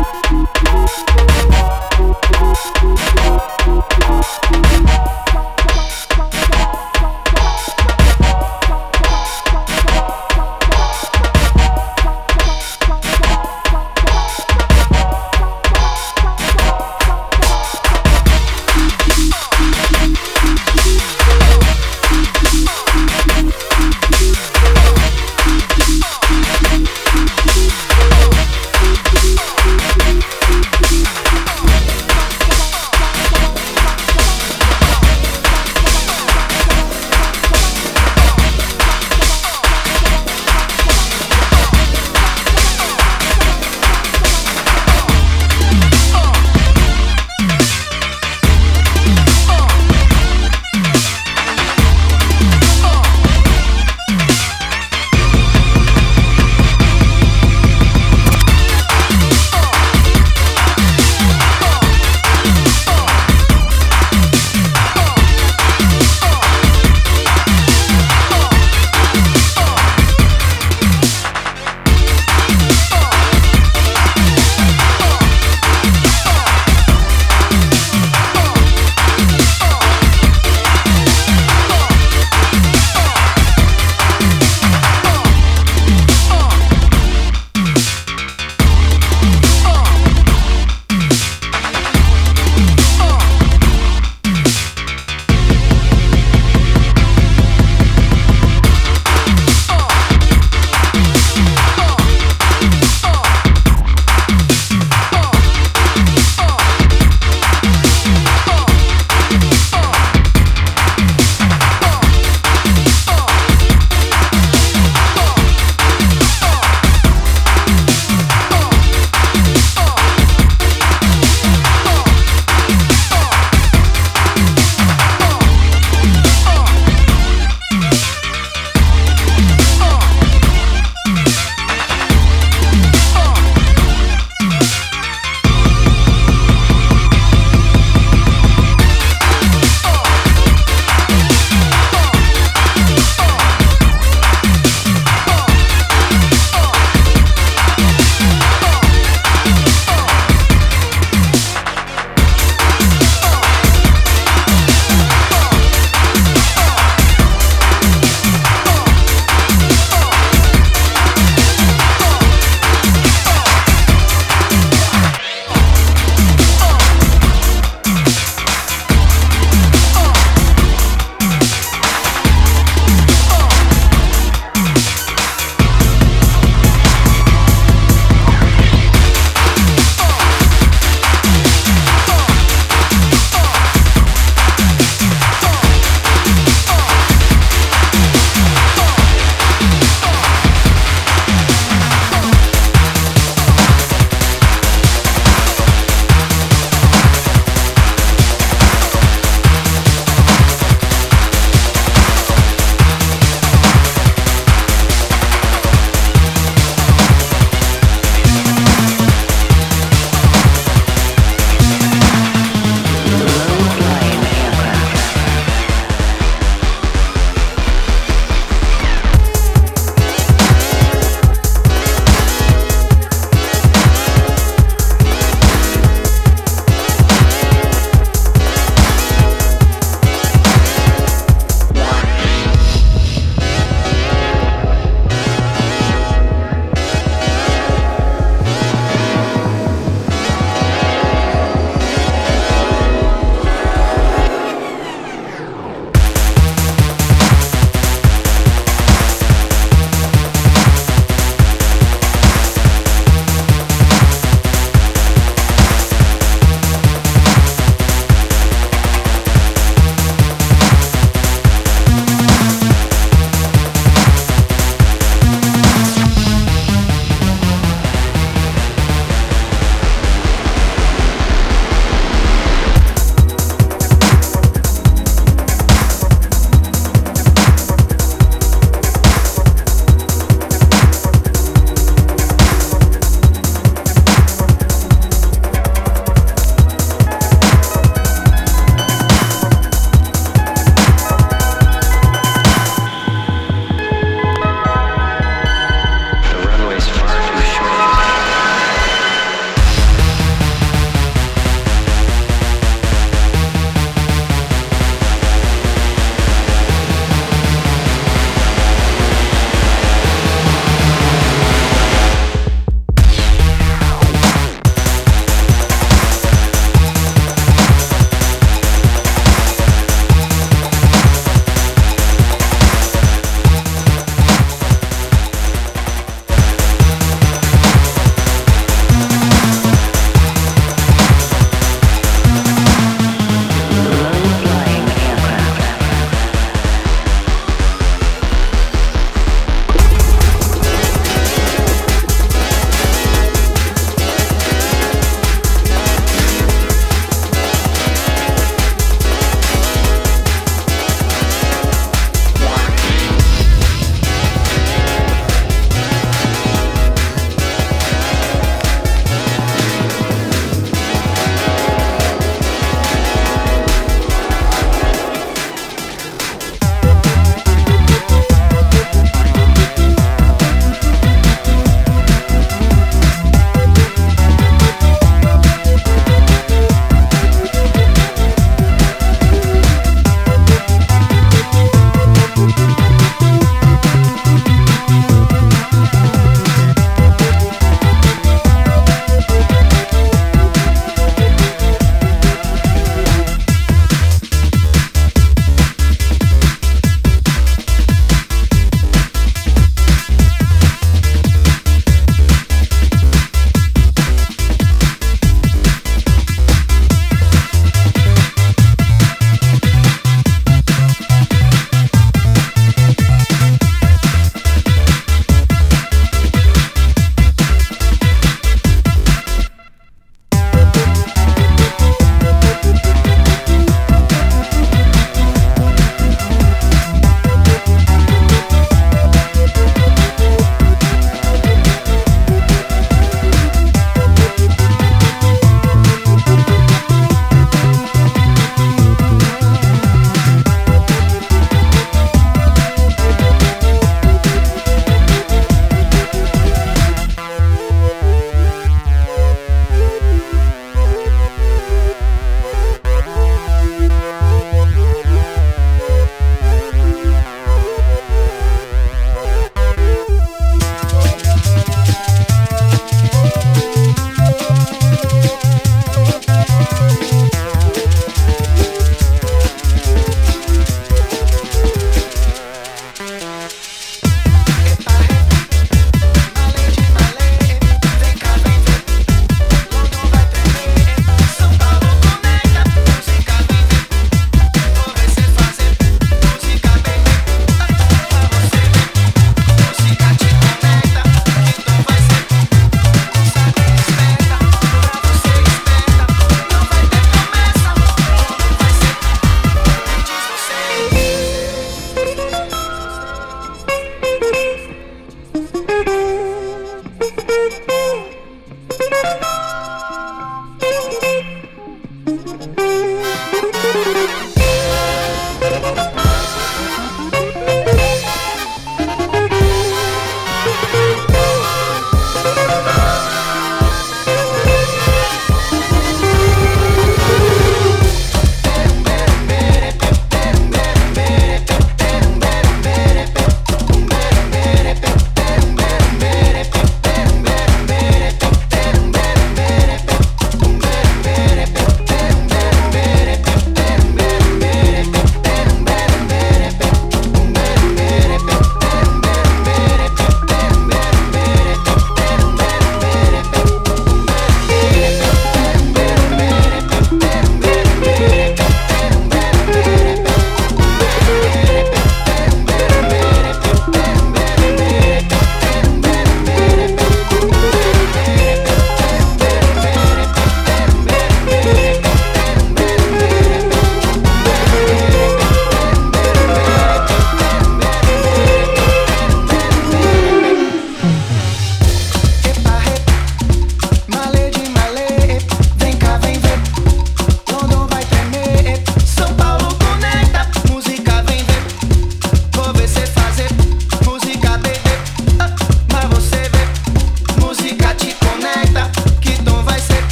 Thank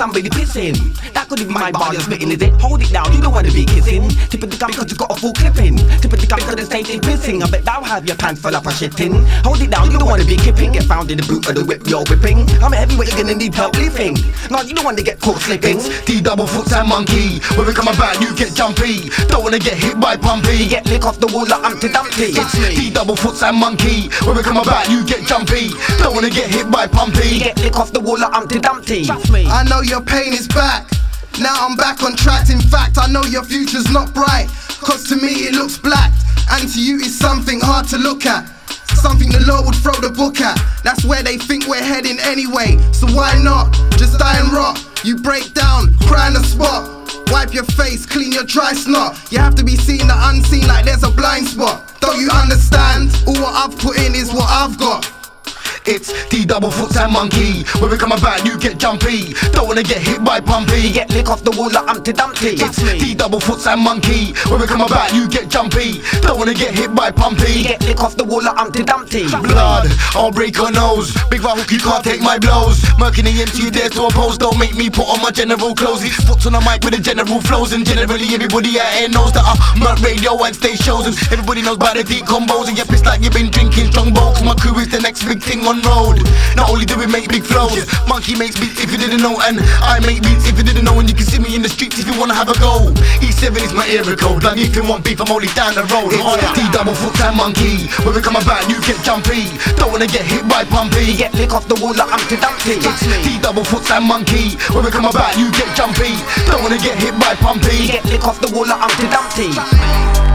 somebody pissing. That could be my you're spitting, it? Hold it down, have your pants full up of shitting. Hold it down, you don't wanna be kipping. Get found in the boot of the whip you're whipping. I'm a heavyweight, you're gonna need help lifting. No, you don't wanna get caught slipping. D double foot and monkey. When we come about, you get jumpy. Don't wanna get hit by pumpy. Get lick off the wall like Humpty Dumpty. It's D double foot and monkey. When we come about, you get jumpy. Don't wanna get hit by pumpy. Get lick off the wall like Humpty Dumpty. Trust me. I know your pain is back. Now I'm back on track. In fact, I know your future's not bright. Cause to me it looks black. And to you it's something hard to look at. Something the law would throw the book at. That's where they think we're heading anyway. So why not? Just die and rot. You break down, cry in the spot. Wipe your face, clean your dry snot. You have to be seen the unseen like there's a blind spot. Don't you understand? All what I've put in is what I've got. It's D double foot and monkey. When we come about, you get jumpy. Don't wanna get hit by pumpy. Get lick off the wall like Humpty Dumpty. It's D double foot and monkey. When we come about, you get jumpy. Don't wanna get hit by pumpy. Get lick off the wall like Humpty Dumpty. Blood, I'll break your nose. Big hook, you can't take my blows. Murking the you dare to oppose. Don't make me put on my general clothes. These Foot on the mic with the general flows. And generally, everybody out here knows that I'm murk radio and stage shows. And everybody knows about the deep combos. And you're pissed like you've been drinking strong Cause my crew is the next big thing on road. Not only do we make big flows, Monkey makes beats if you didn't know, and I make beats if you didn't know. And you can see me in the streets if you wanna have a go. E7 is my area code. Like if you want beef, I'm only down the road. It's D double foot and monkey. When we come about, you get jumpy. Don't wanna get hit by pumpy. Get lick off the wall like Humpty Dumpty. D double foot and monkey. When we come about, you get jumpy. Don't wanna get hit by pumpy. Get lick off the wall like Humpty Dumpty.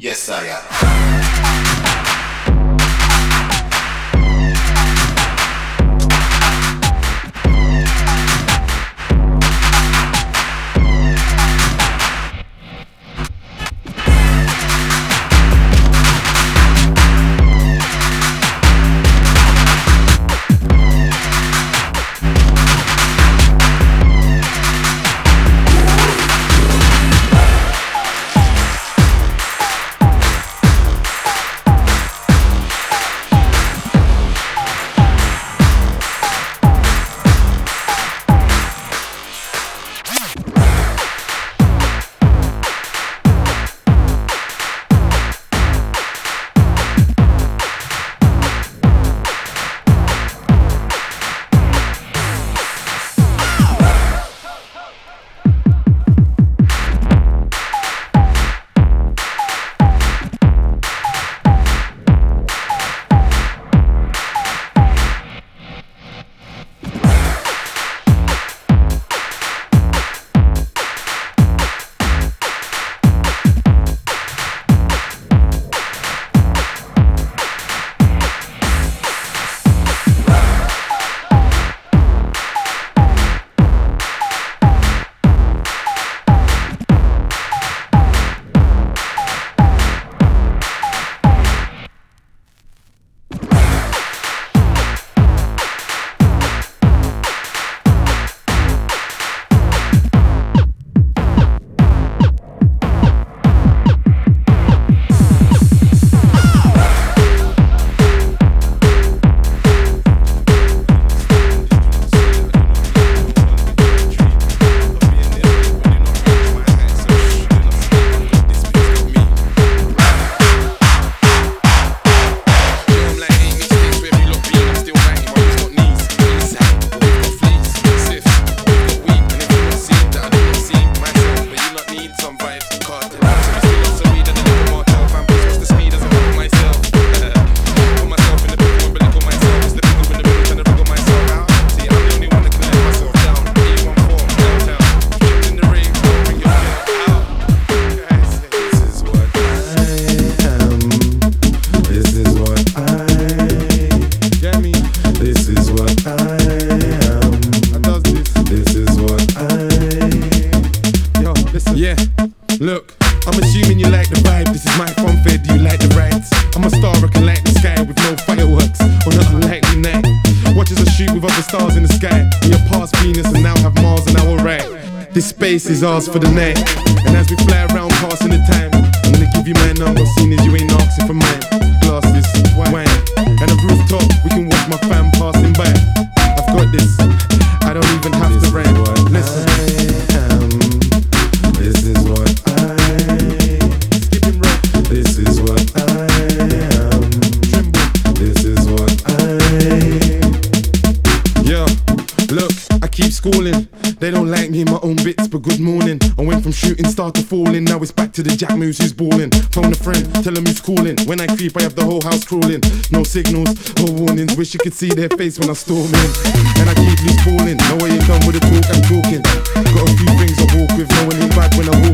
Yes, I am. for the name. signals or warnings. Wish you could see their face when I storm in. And I keep these calling. No, I ain't done with the talk I'm talking. Got a few things I walk with. No one ain't back when I walk.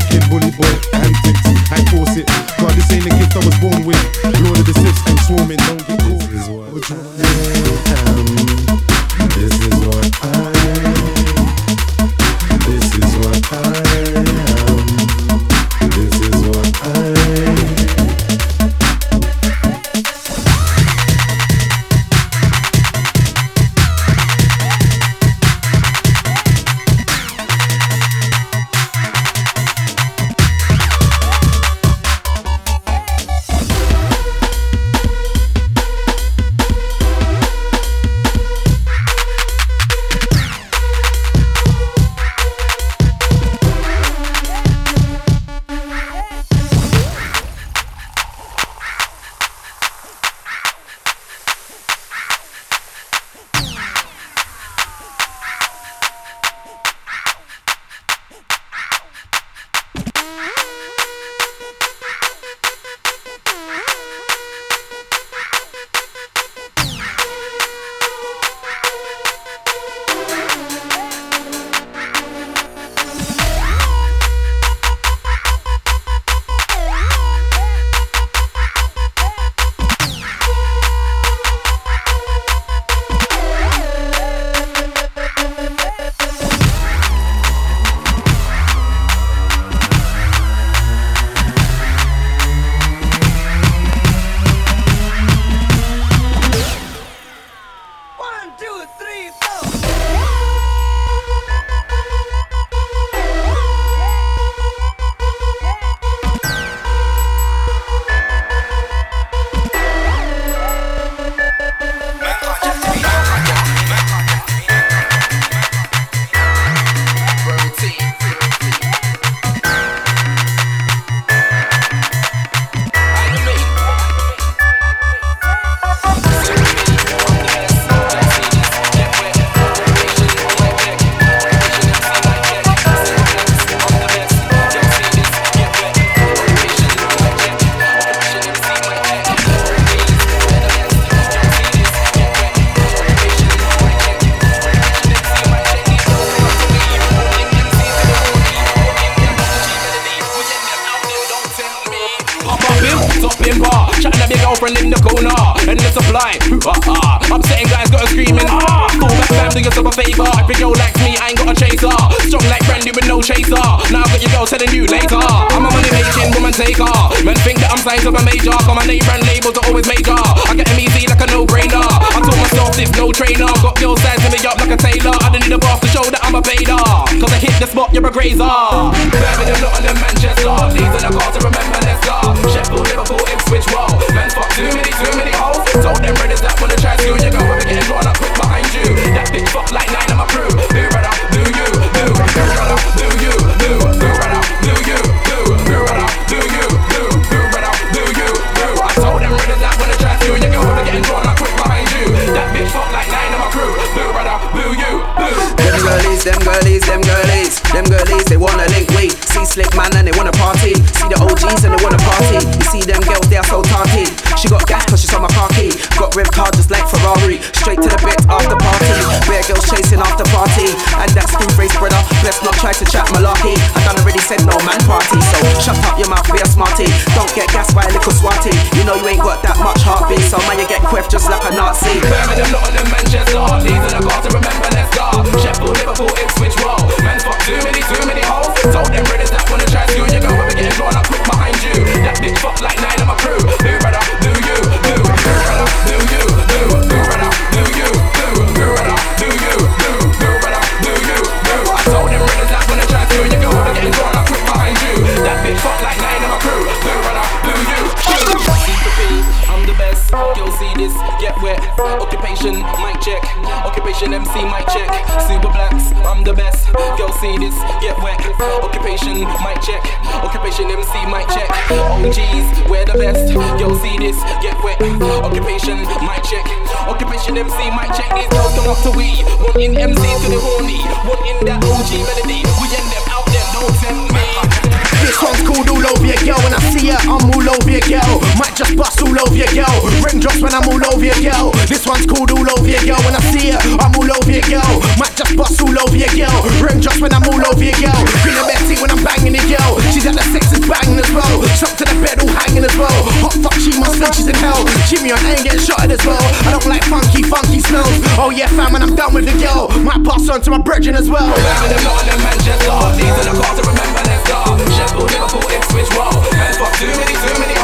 Yourself a girl likes me, I ain't got a chaser. Strong like brandy with no chaser. Now I got your girl telling you later. I'm a money making woman taker. Men think that I'm signed to a major. Got my name brand labels are always major. I get easy like a no brainer. I told myself this no trainer. Got girls sizing me up like a tailor. I don't need a bath to show that I'm a vader. Cause I hit the spot, you're a grazer. Birmingham, Nottingham, Manchester. These are the cars to remember, go. Sheffield, Liverpool, Ipswich, roll. Men fuck too many, too many hoes. Told them brothers that wanna try to slick man and they wanna party. See the OGs and they wanna party. You see them girls, they are so tarty. She got gas cause she's on my car key. Got ripped hard just like Ferrari. Straight to the bit after party. Bear girls chasing after party. And that screw face brother. Let's not try to chat malarkey. I done already said no man party. So shut up your mouth, be a smarty. Don't get gas by a little swatty. You know you ain't got that much heartbeat. So man, you get quiff just like a Nazi. Birmingham, Nottingham, Manchester. These are the cars to remember, let's go. Sheffield, Liverpool, Ipswich, Occupation MC, mic check. Super blacks, I'm the best. Girl, see this, get wet. Occupation, mic check. Occupation MC, mic check. OGs, we're the best. Girl, see this, get wet. Occupation, mic check. Occupation MC, mic check. These girls come up to we. One in MC to the horny. One in that OG melody. We end them out them, don't tempt me. This one's called all over your girl. When I see her, I'm all over your girl. Might just bust all over your girl. Raindrops when I'm all over your girl. This one's called all over your girl. When I see her, I'm all over your girl. Might just bust all over your girl. Raindrops when I'm all over your girl. Green and Betty when I'm banging your girl. She's at the sixes banging as well. Shot to the bed all hanging as well. Hot fuck, she must think she's in hell. Jimmy on ain't getting shotted as well. I don't like funky, funky smells. Oh yeah, fam, when I'm done with the girl. Might pass on to my brethren as well. Birmingham, Nottingham, Manchester. These are the cars go. Sheffield, Liverpool, Ipswich, roll. Men fuck too many, too many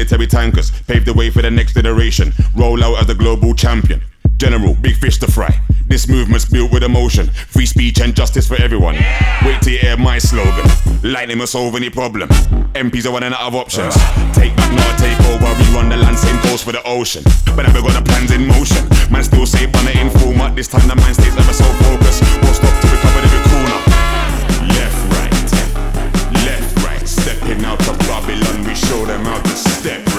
military tankers. Pave the way for the next generation. Roll out as the global champion. General, big fish to fry. This movement's built with emotion. Free speech and justice for everyone. Wait till you hear my slogan. Lightning must solve any problem. MPs are running out of options. Uh. Take back, not take over. We run the land, same goes for the ocean. But i never got the plans in motion. Man, still safe on the informer. This time the mind stays ever so focused. Won't stop till we cover every corner. Stepping out of Babylon, we show them how to step